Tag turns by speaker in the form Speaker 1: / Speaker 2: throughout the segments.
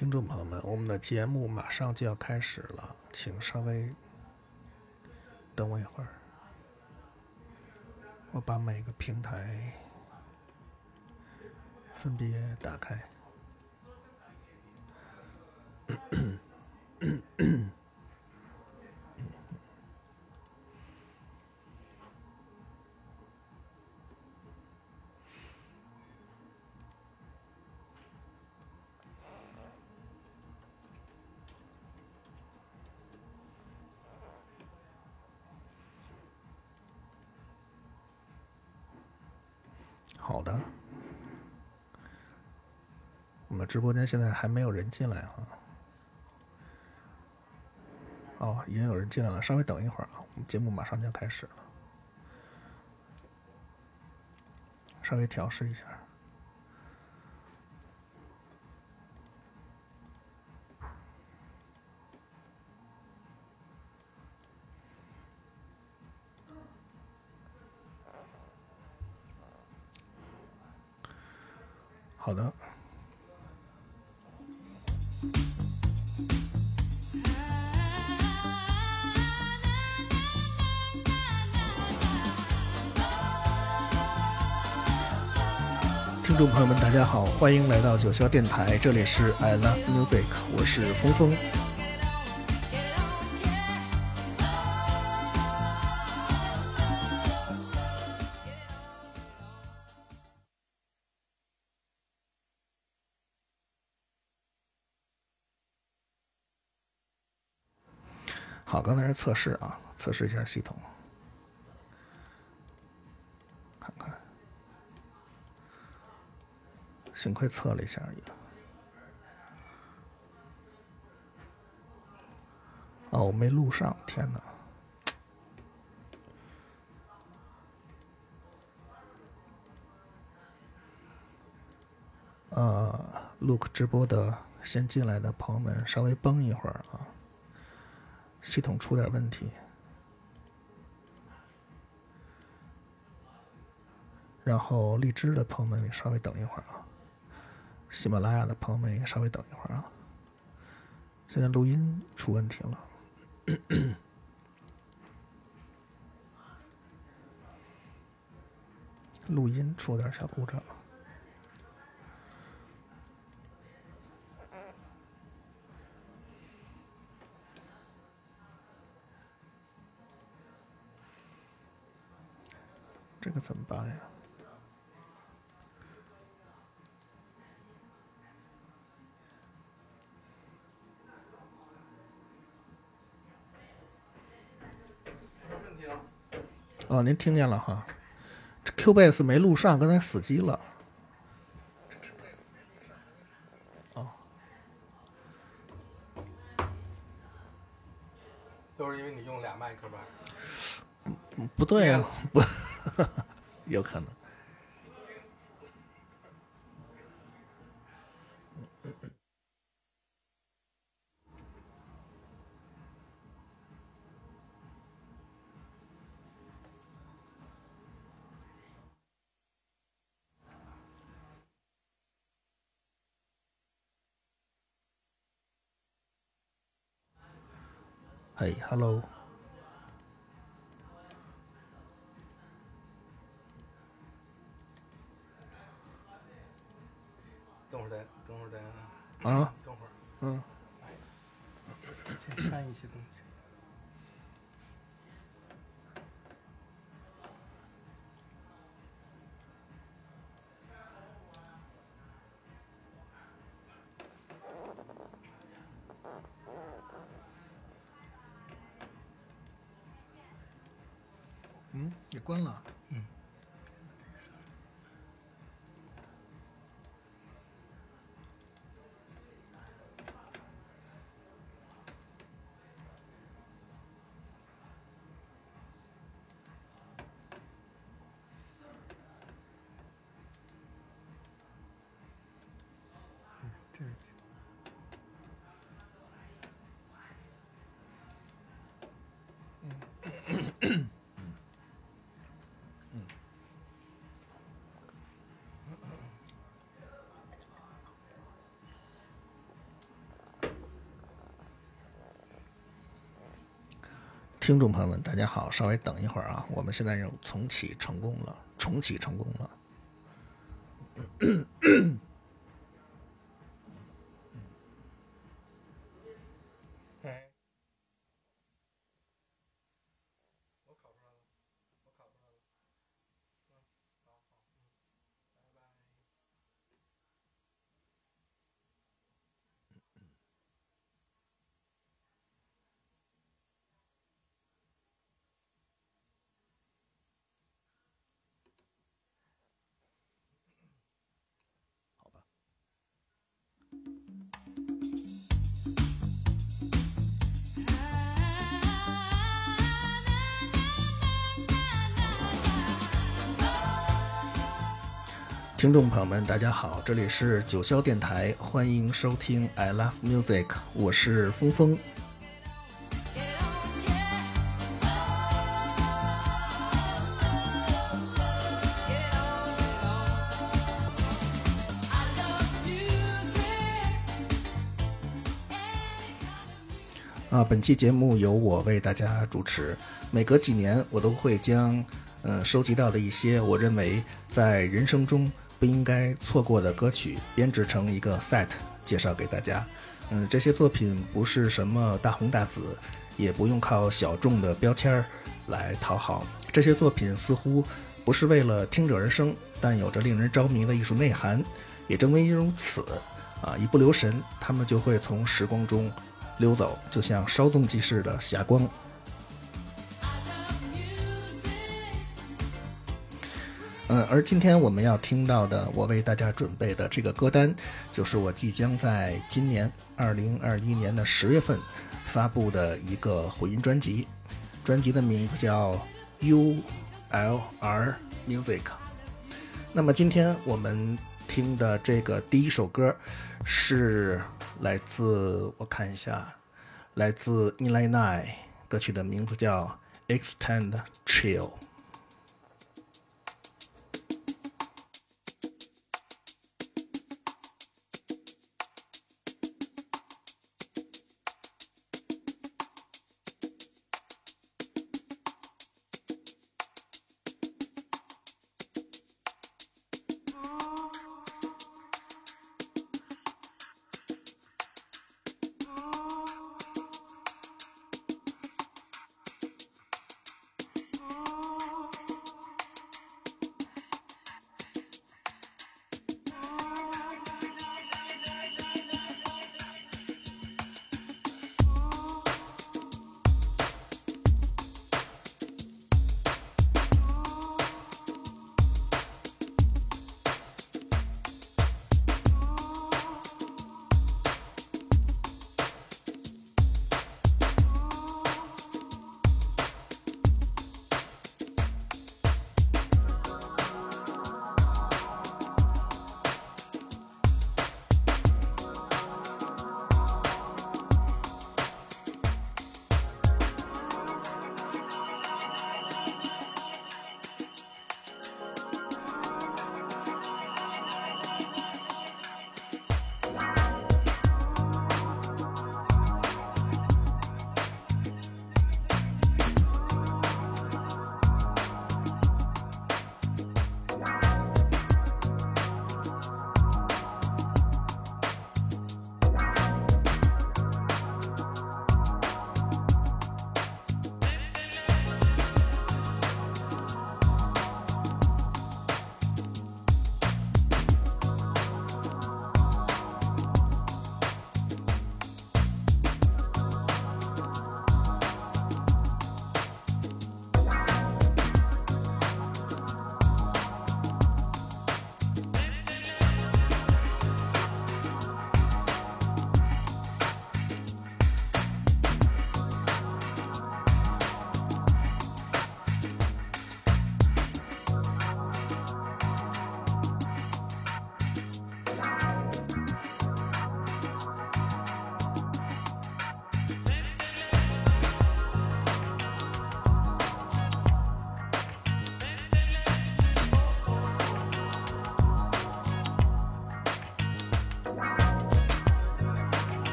Speaker 1: 听众朋友们，我们的节目马上就要开始了，请稍微等我一会儿，我把每个平台分别打开。直播间现在还没有人进来啊。哦，已经有人进来了，稍微等一会儿啊，我们节目马上就要开始了，稍微调试一下。欢迎来到九霄电台，这里是 I Love Music，我是峰峰。好，刚才是测试啊，测试一下系统，幸亏测了一下而已。哦，我没录上，天哪！呃，Look 直播的先进来的朋友们，稍微绷一会儿啊。系统出点问题，然后荔枝的朋友们也稍微等一会儿啊，喜马拉雅的朋友们也稍微等一会儿啊。现在录音出问题了，录音出点小故障。这个怎么办呀？哦，您听见了哈？这 Qbase 没录上，刚才死机了。哦，
Speaker 2: 都是因为你用俩麦克吧？
Speaker 1: 不对呀、，Hello。听众朋友们大家好稍微等一会儿啊我们现在又重启成功了重启成功了。听众朋友们，大家好，这里是九霄电台，欢迎收听 I Love Music，我是峰峰。啊，本期节目由我为大家主持。每隔几年，我都会将嗯收集到的一些我认为在人生中不应该错过的歌曲编制成一个 set，介绍给大家。嗯，这些作品不是什么大红大紫，也不用靠小众的标签儿来讨好。这些作品似乎不是为了听者而生，但有着令人着迷的艺术内涵。也正因为如此，啊，一不留神，他们就会从时光中溜走，就像稍纵即逝的霞光。嗯，而今天我们要听到的，我为大家准备的这个歌单，就是我即将在今年二零二一年的十月份发布的一个混音专辑，专辑的名字叫 U L R Music。那么今天我们听的这个第一首歌是来自我看一下，来自 Inline Nine，歌曲的名字叫 Extend Chill。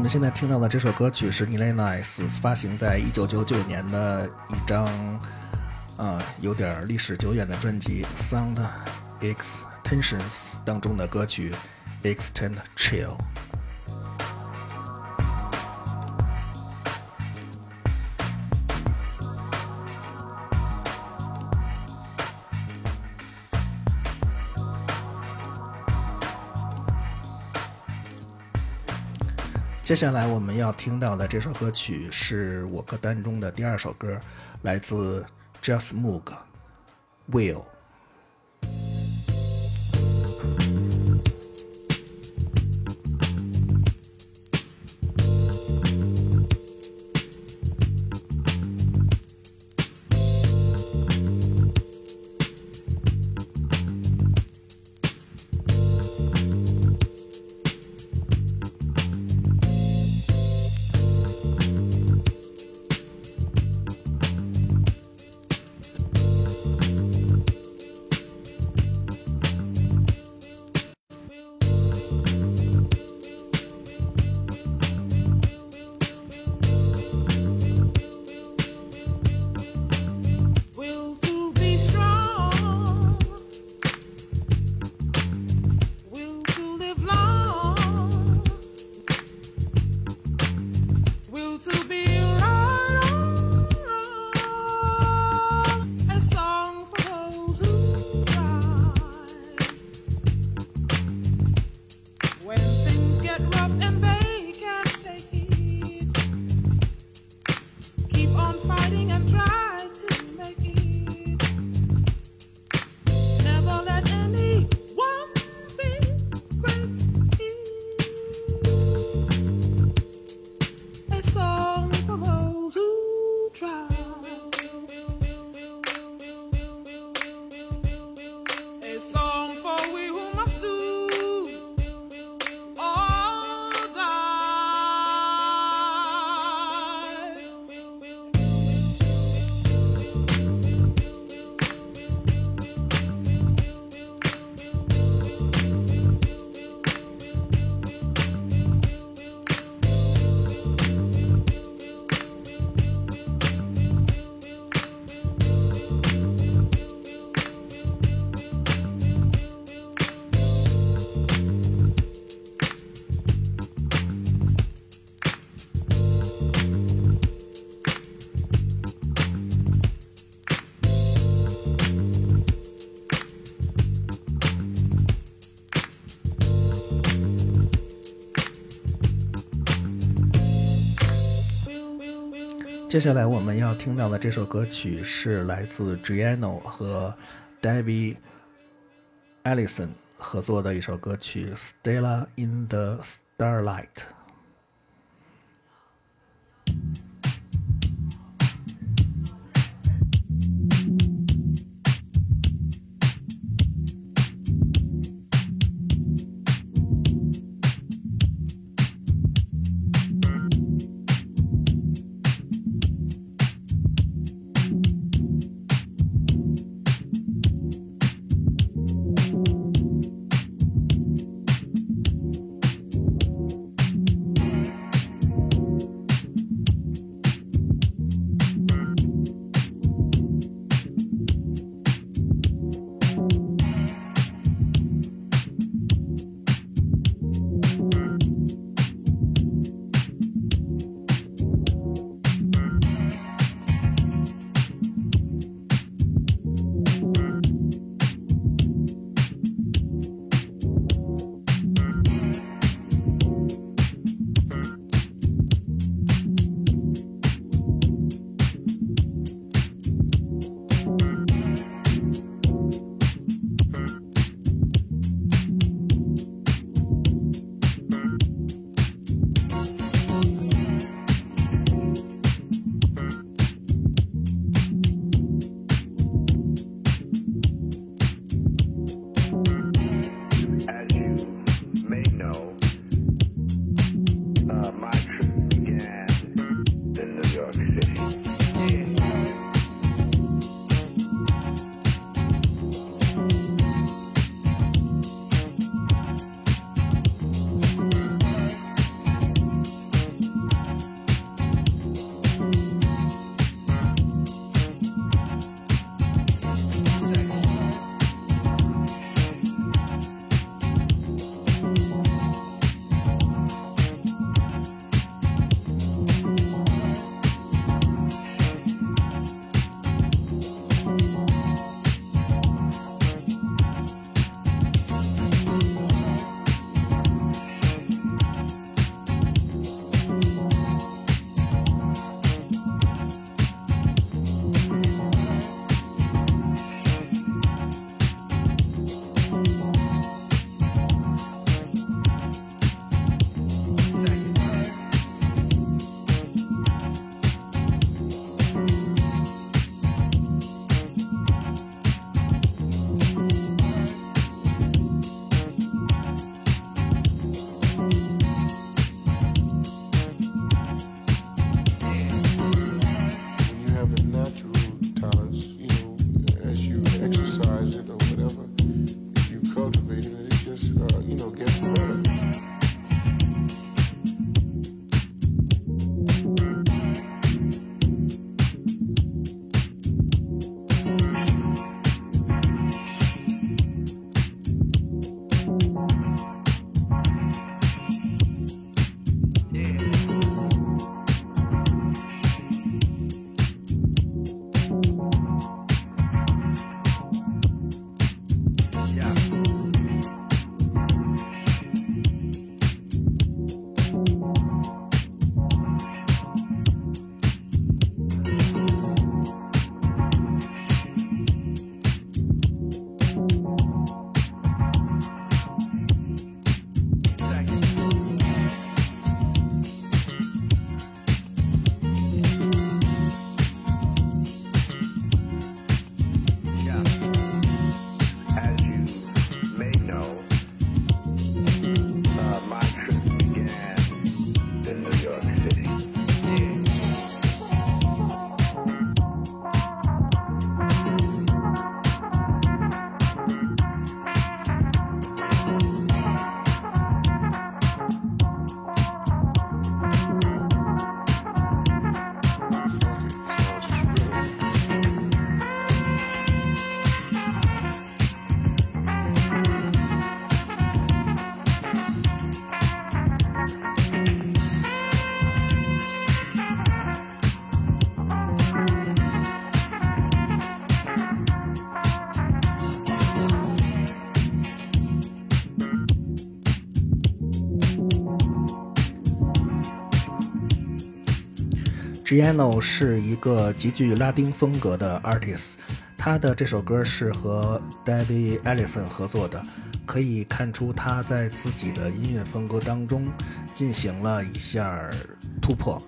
Speaker 3: 我们现在听到的这首歌曲是 Nile Nice 发行在一九九九年的一张，呃，有点历史久远的专辑《Sound Extensions》当中的歌曲《Extend Chill》。接下来我们要听到的这首歌曲是我歌单中的第二首歌，来自 Just Moog，Will。接下来我们要听到的这首歌曲是来自 Giano 和 David Allison 合作的一首歌曲《Stella in the Starlight》。
Speaker 1: Giano 是一个极具拉丁风格的 artist，他的这首歌是和 David Ellison 合作的，可以看出他在自己的音乐风格当中进行了一下突破。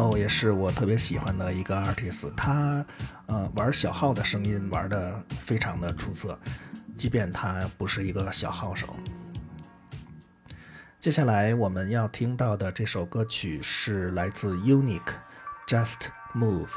Speaker 1: 哦也是我特别喜欢的一个 artist，他呃玩小号的声音玩的非常的出色，即便他不是一个小号手。接下来我们要听到的这首歌曲是来自 Unique Just Move。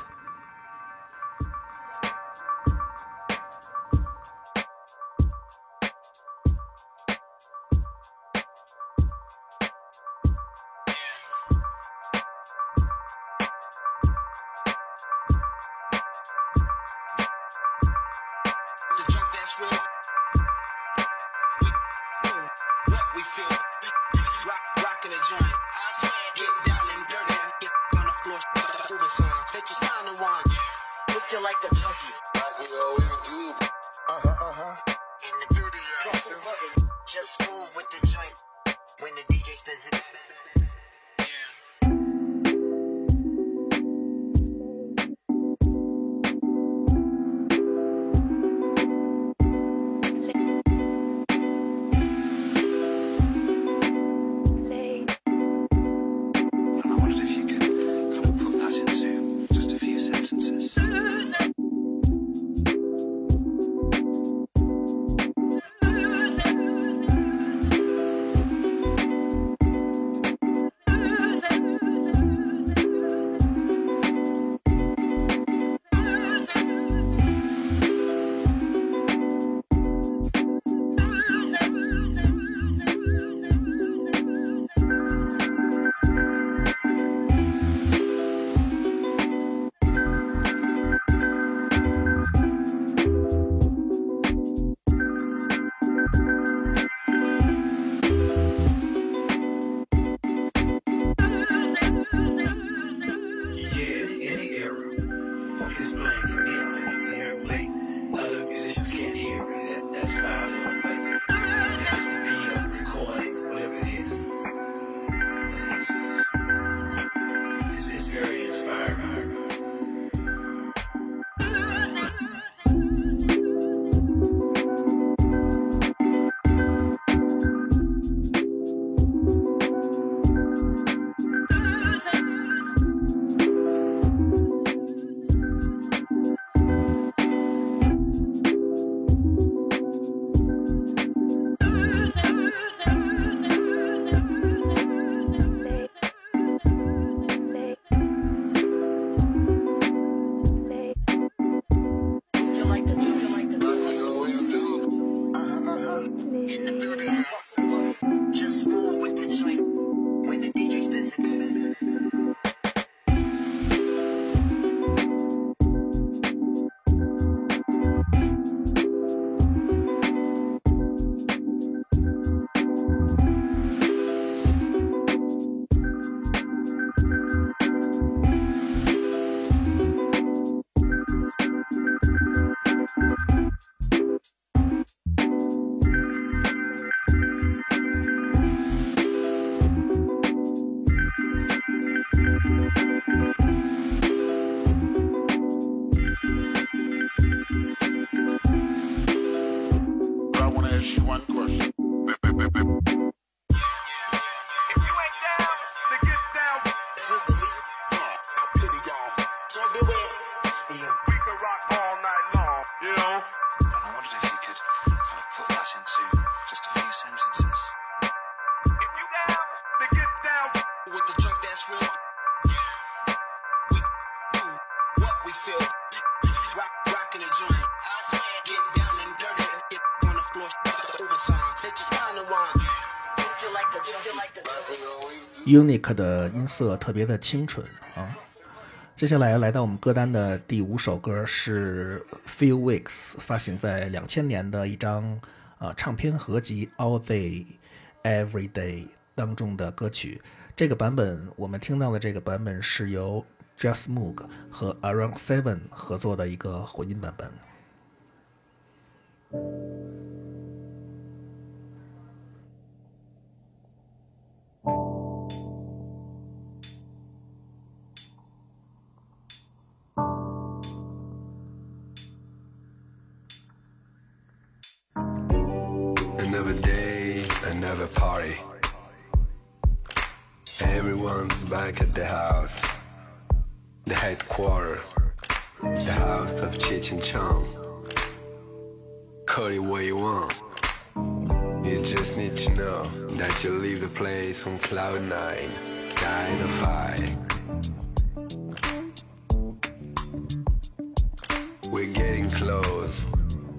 Speaker 4: Like a
Speaker 1: Unique 的音色特别的清纯啊。接下来来到我们歌单的第五首歌是 Few Weeks 发行在两千年的一张呃唱片合集 All Day Every Day 当中的歌曲。这个版本我们听到的这个版本是由 Jeff Moog 和 Around Seven 合作的一个混音版本。
Speaker 5: Call it what you want. You just need to know that you leave the place on cloud nine. Kind of high. We're getting close.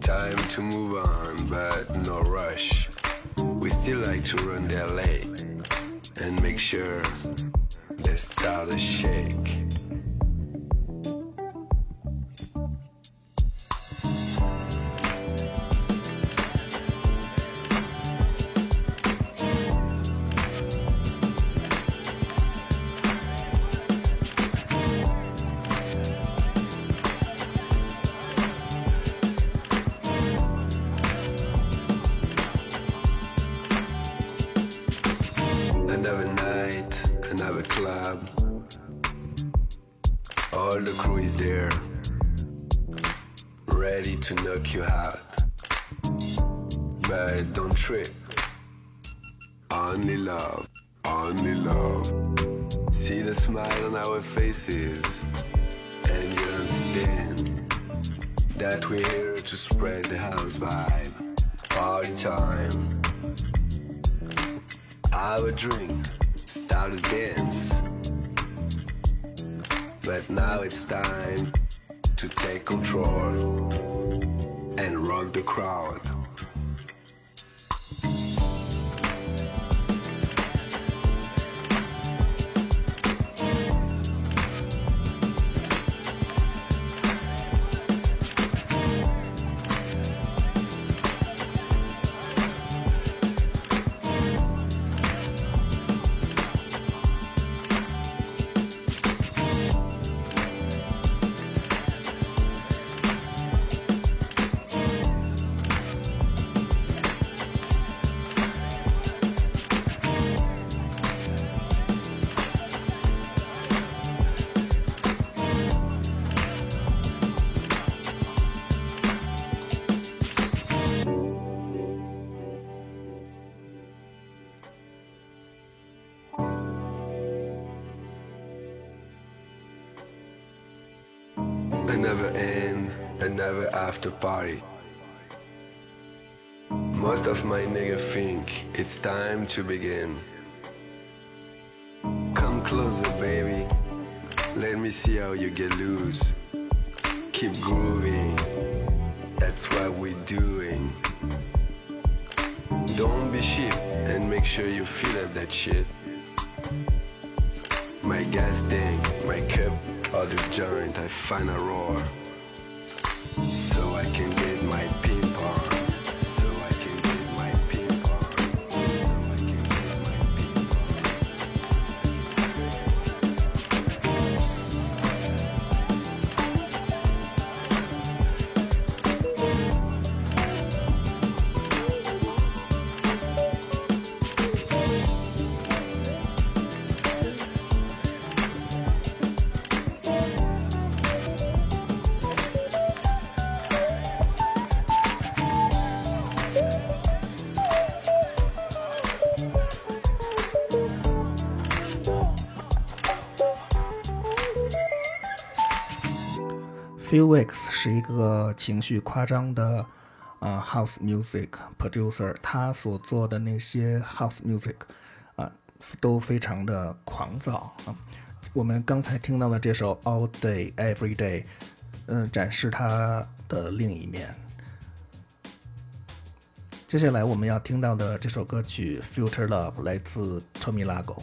Speaker 5: Time to move on, but no rush. We still like to run there late and make sure they start to shake. Don't. Only love, only love. See the smile on our faces, and you understand that we're here to spread the house vibe. Party time. Have a drink, start a dance. But now it's time to take control and rock the crowd. After party. Most of my nigga think it's time to begin. Come closer, baby. Let me see how you get loose. Keep grooving. That's what we're doing. Don't be sheep and make sure you feel up that shit. My gas tank, my cup, all this joint, I find a roar.
Speaker 1: Few Weeks 是一个情绪夸张的呃 House Music producer，他所做的那些 House Music 啊、都非常的狂躁啊。我们刚才听到的这首 All Day Every Day，嗯、展示他的另一面。接接下来我们要听到的这首歌曲《Future Love》来自 Tommy Lago。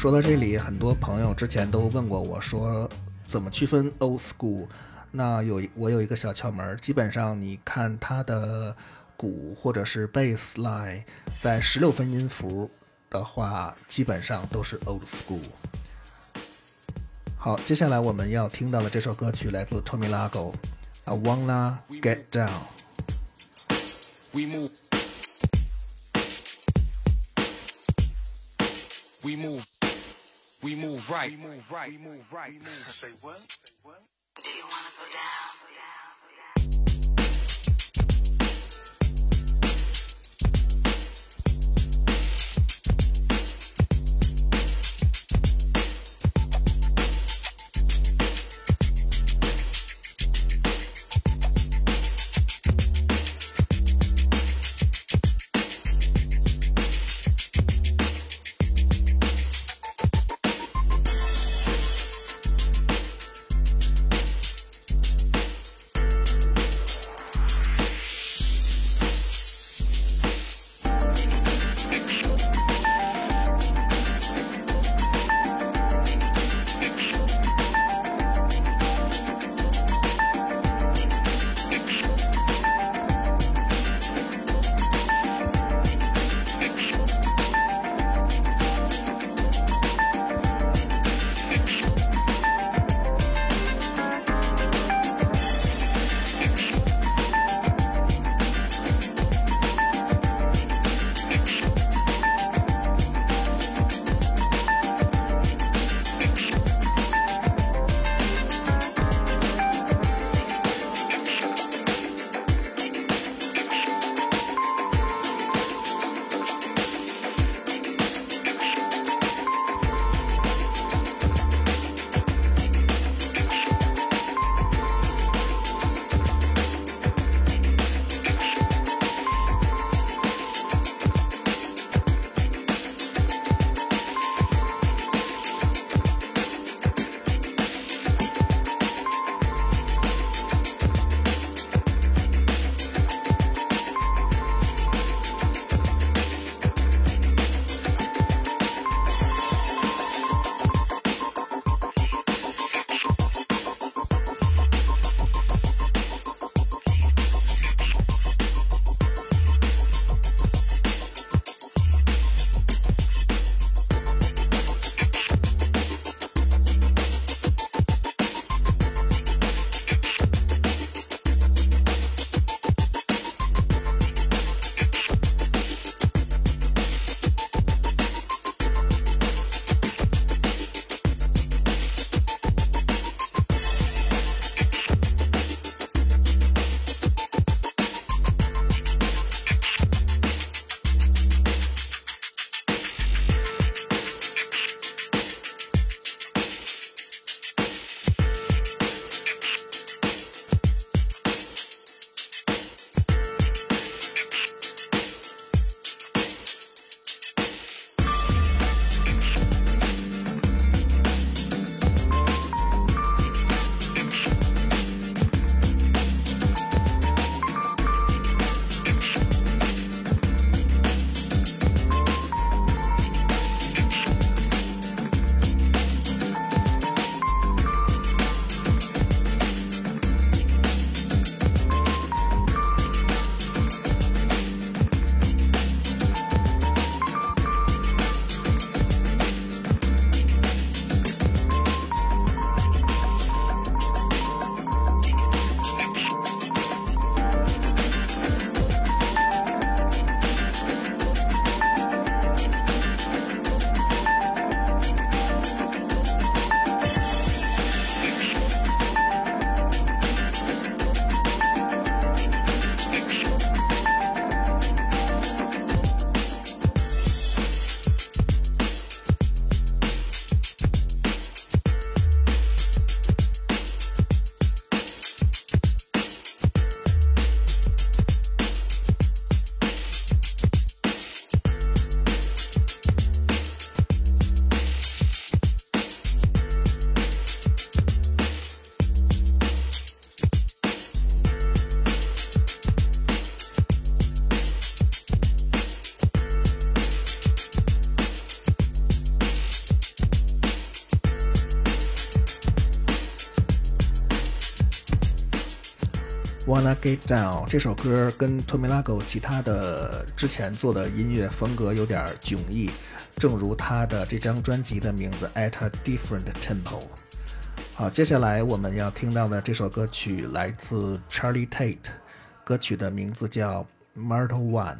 Speaker 1: 说到这里，很多朋友之前都问过我说，怎么区分 Old School？那有我有一个小窍门，基本上你看它的鼓或者是 bass line 在十六分音符的话，基本上都是 Old School。好，接下来我们要听到的这首歌曲来自 Tommy Lago，《I Wanna Get Down》。
Speaker 4: We move. We move. We move right. We move right. We move right. Say what? Say what?
Speaker 6: Do you wanna go down?
Speaker 1: Get Down 这首歌跟 Tommy Lago 其他的之前做的音乐风格有点迥异，正如他的这张专辑的名字 At a Different Tempo。好，接下来我们要听到的这首歌曲来自 Charlie Tate，歌曲的名字叫 Mortal One。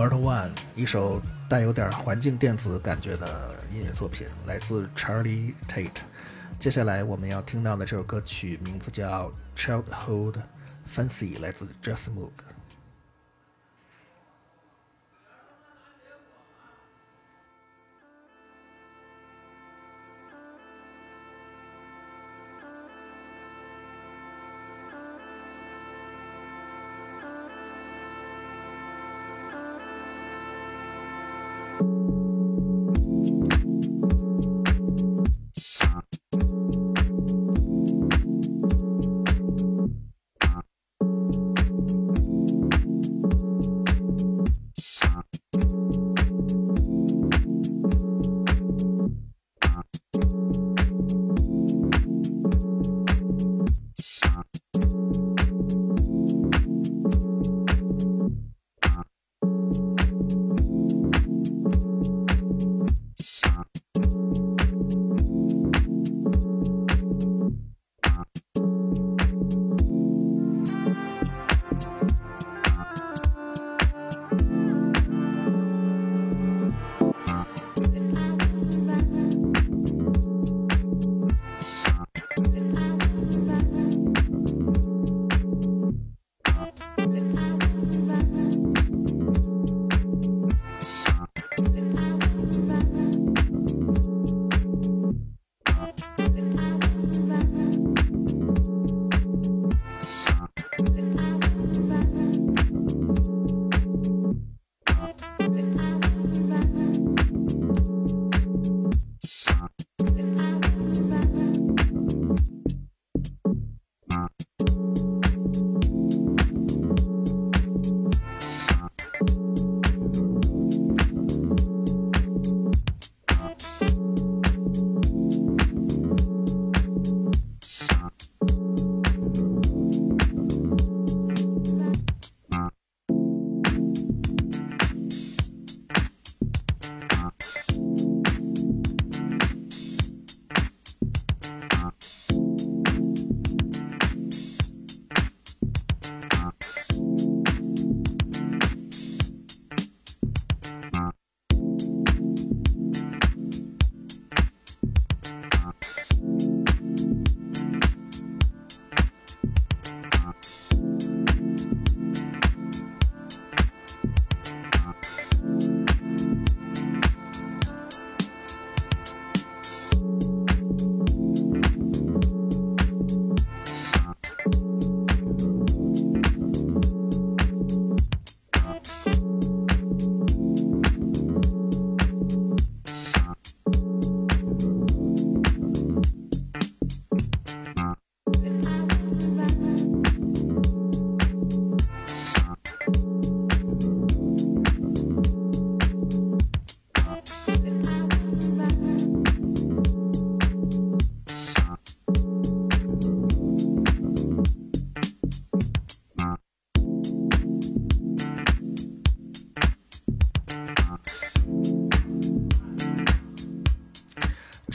Speaker 1: Mortal One，一首带有点环境电子感觉的音乐作品，来自 Charlie Tate。接下来我们要听到的这首歌曲名字叫《Childhood Fancy》，来自 Just Moog。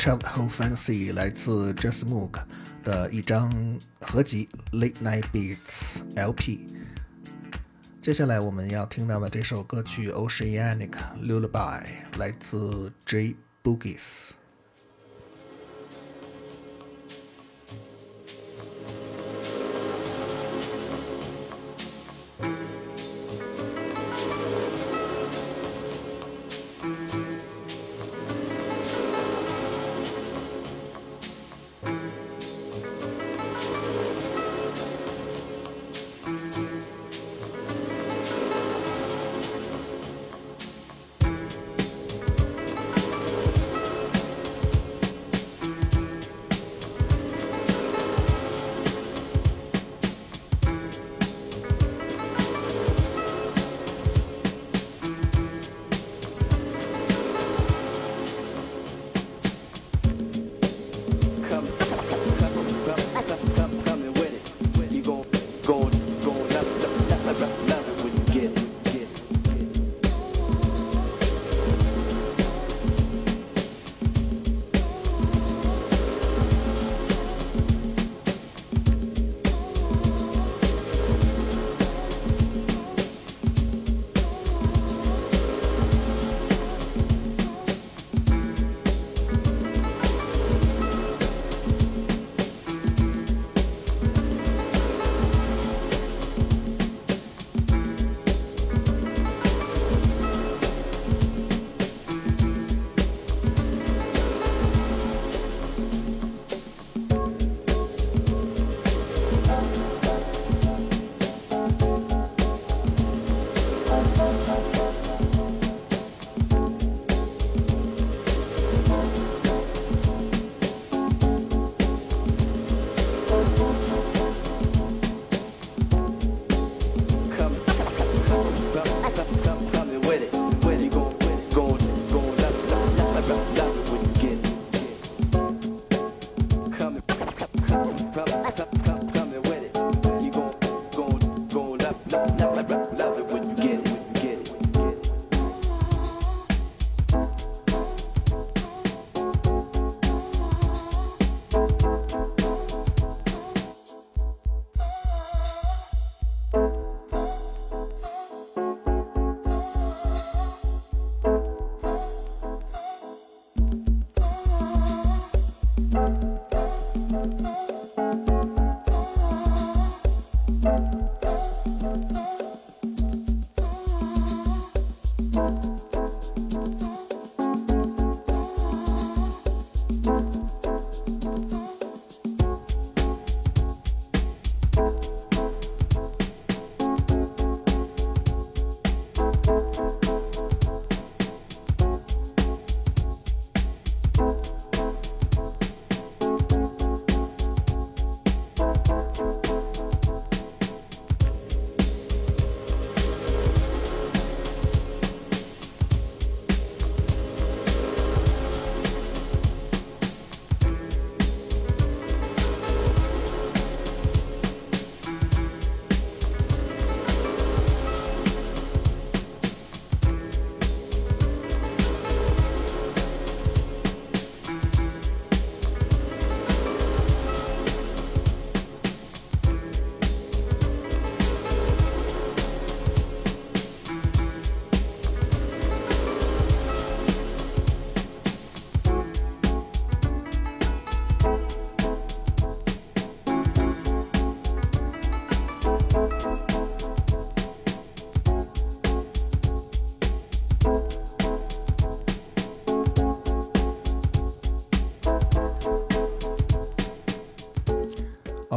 Speaker 1: Childhood Fancy 来自 Just Mook 的一张合集 Late Night Beats LP。接下来我们要听到的这首歌曲 Oceanic Lullaby 来自 J Boogies。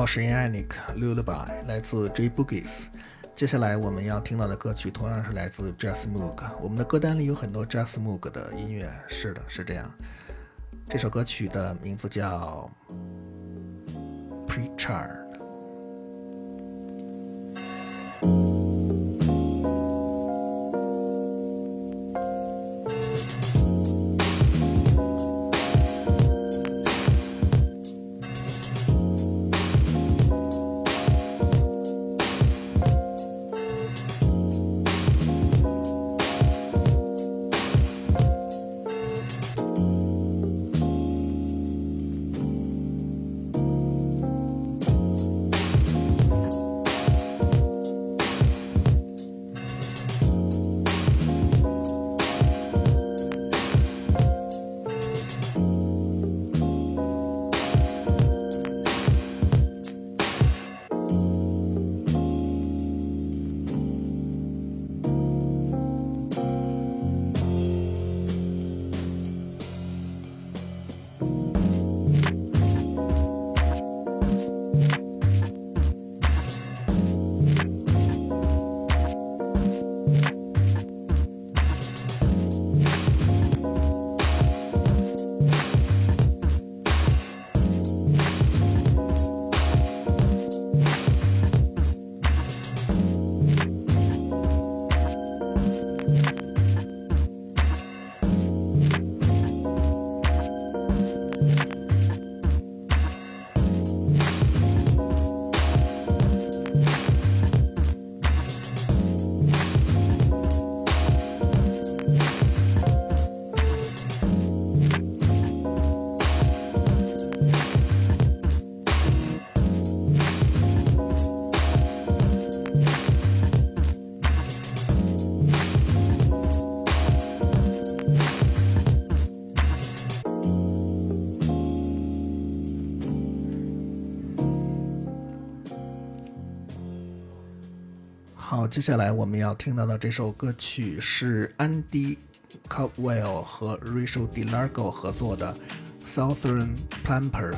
Speaker 1: Oceanic Lullaby 来自 J Boogies。接下来我们要听到的歌曲同样是来自 Jazz Moog。我们的歌单里有很多 Jazz Moog 的音乐，是的，是这样。这首歌曲的名字叫 Preacher。接下来我们要听到的这首歌曲是 Andy Caldwell 和 Rachel DeLargo 合作的《Southern Plumpers》。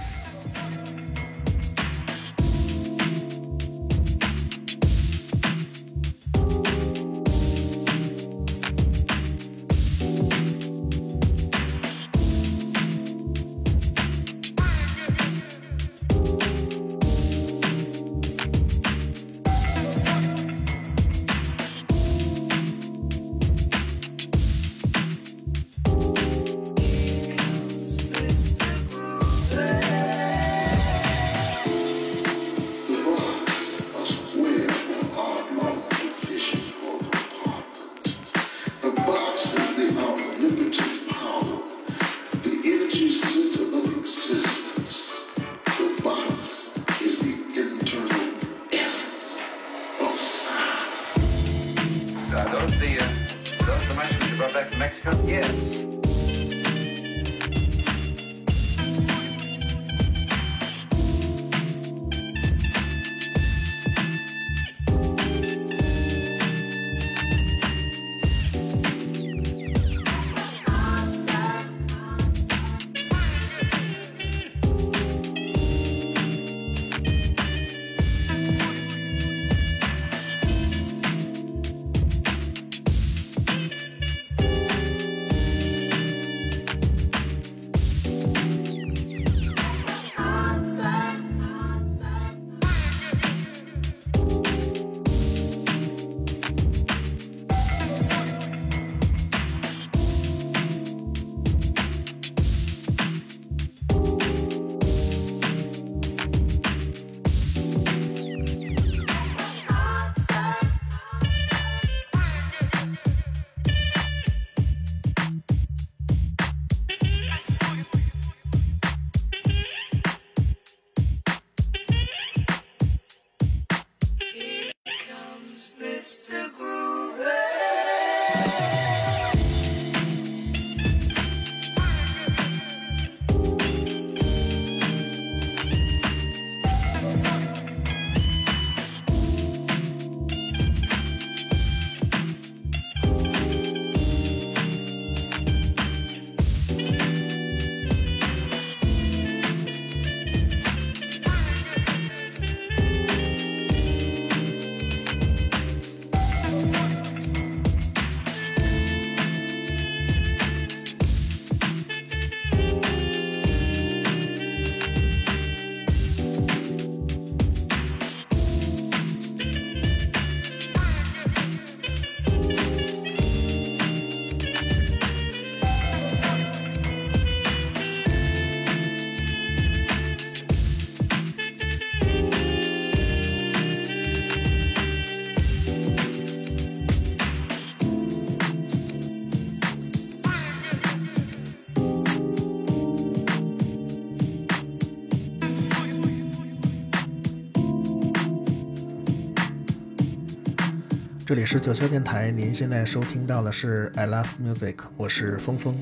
Speaker 1: 这里是九霄电台，您现在收听到的是 I Love Music，我是峰峰。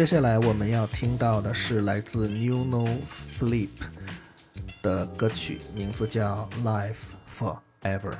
Speaker 1: 接下来我们要听到的是来自 New No Flip 的歌曲，名字叫《Life Forever》。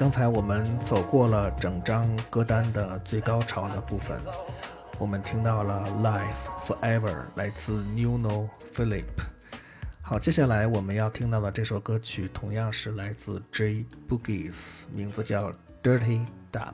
Speaker 7: 刚才我们走过了整张歌单的最高潮的部分，我们听到了《Life Forever》来自 Nuno Philip。好，接下来我们要听到的这首歌曲同样是来自 J Boogies，名字叫《Dirty Dub》。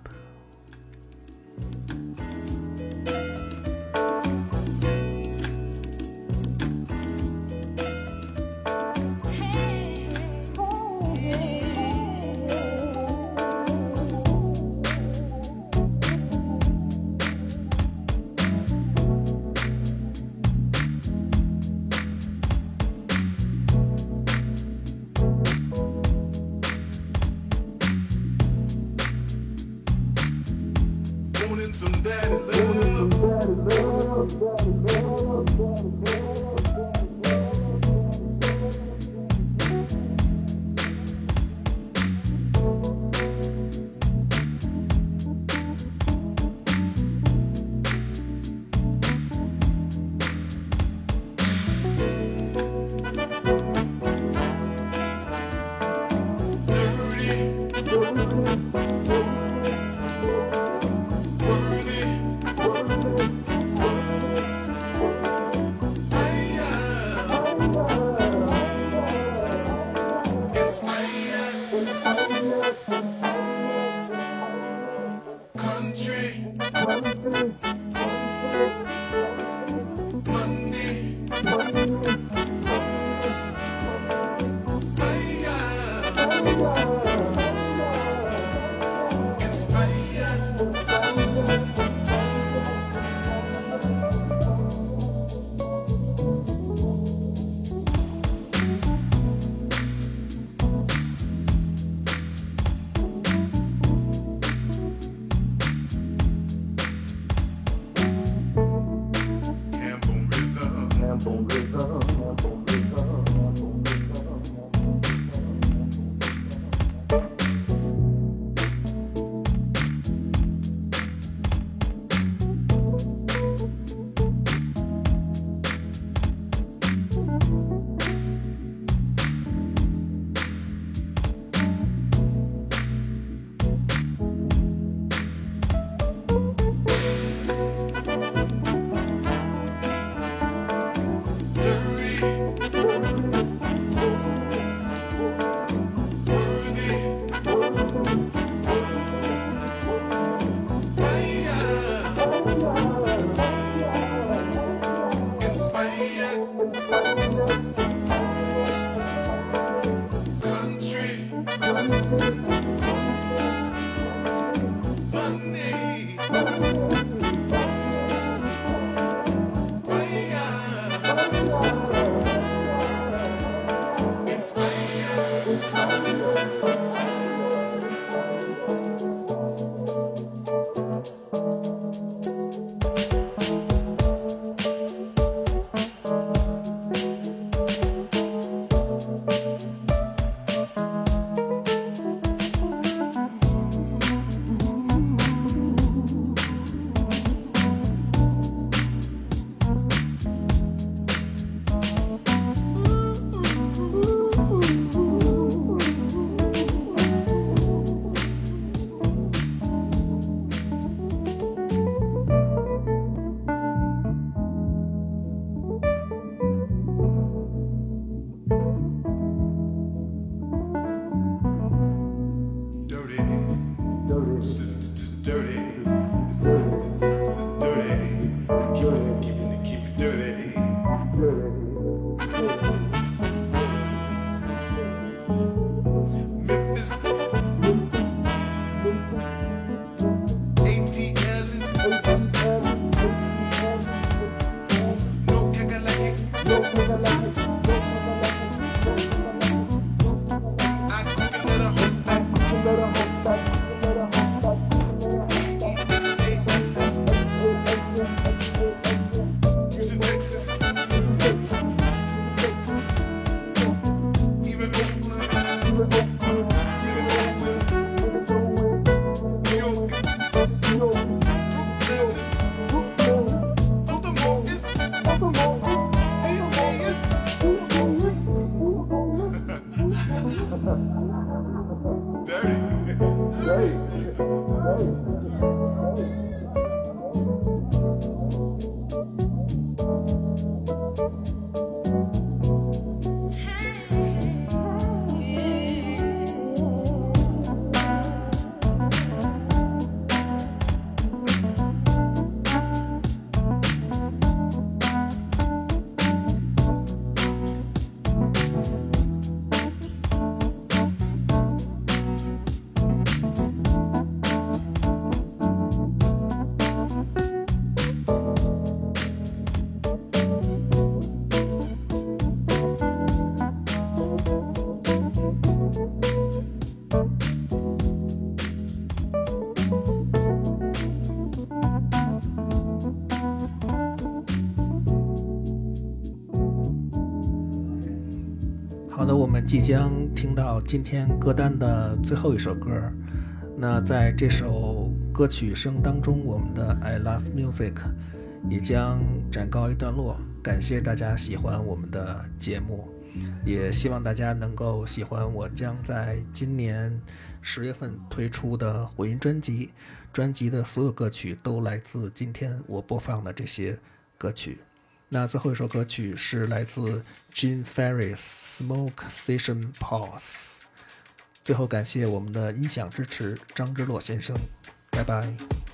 Speaker 1: 即将听到今天歌单的最后一首歌。那在这首歌曲声当中，我们的《I Love Music》也将展告一段落。感谢大家喜欢我们的节目，也希望大家能够喜欢我将在今年十月份推出的回音专辑。专辑的所有歌曲都来自今天我播放的这些歌曲。那最后一首歌曲是来自 Gene Ferris Smoke Session Pause。最后感谢我们的音响支持张之洛先生，拜拜。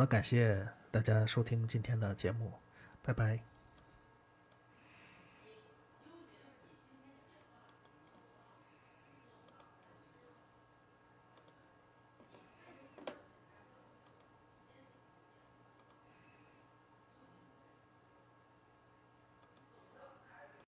Speaker 1: 好，感谢大家收听今天的节目，拜拜。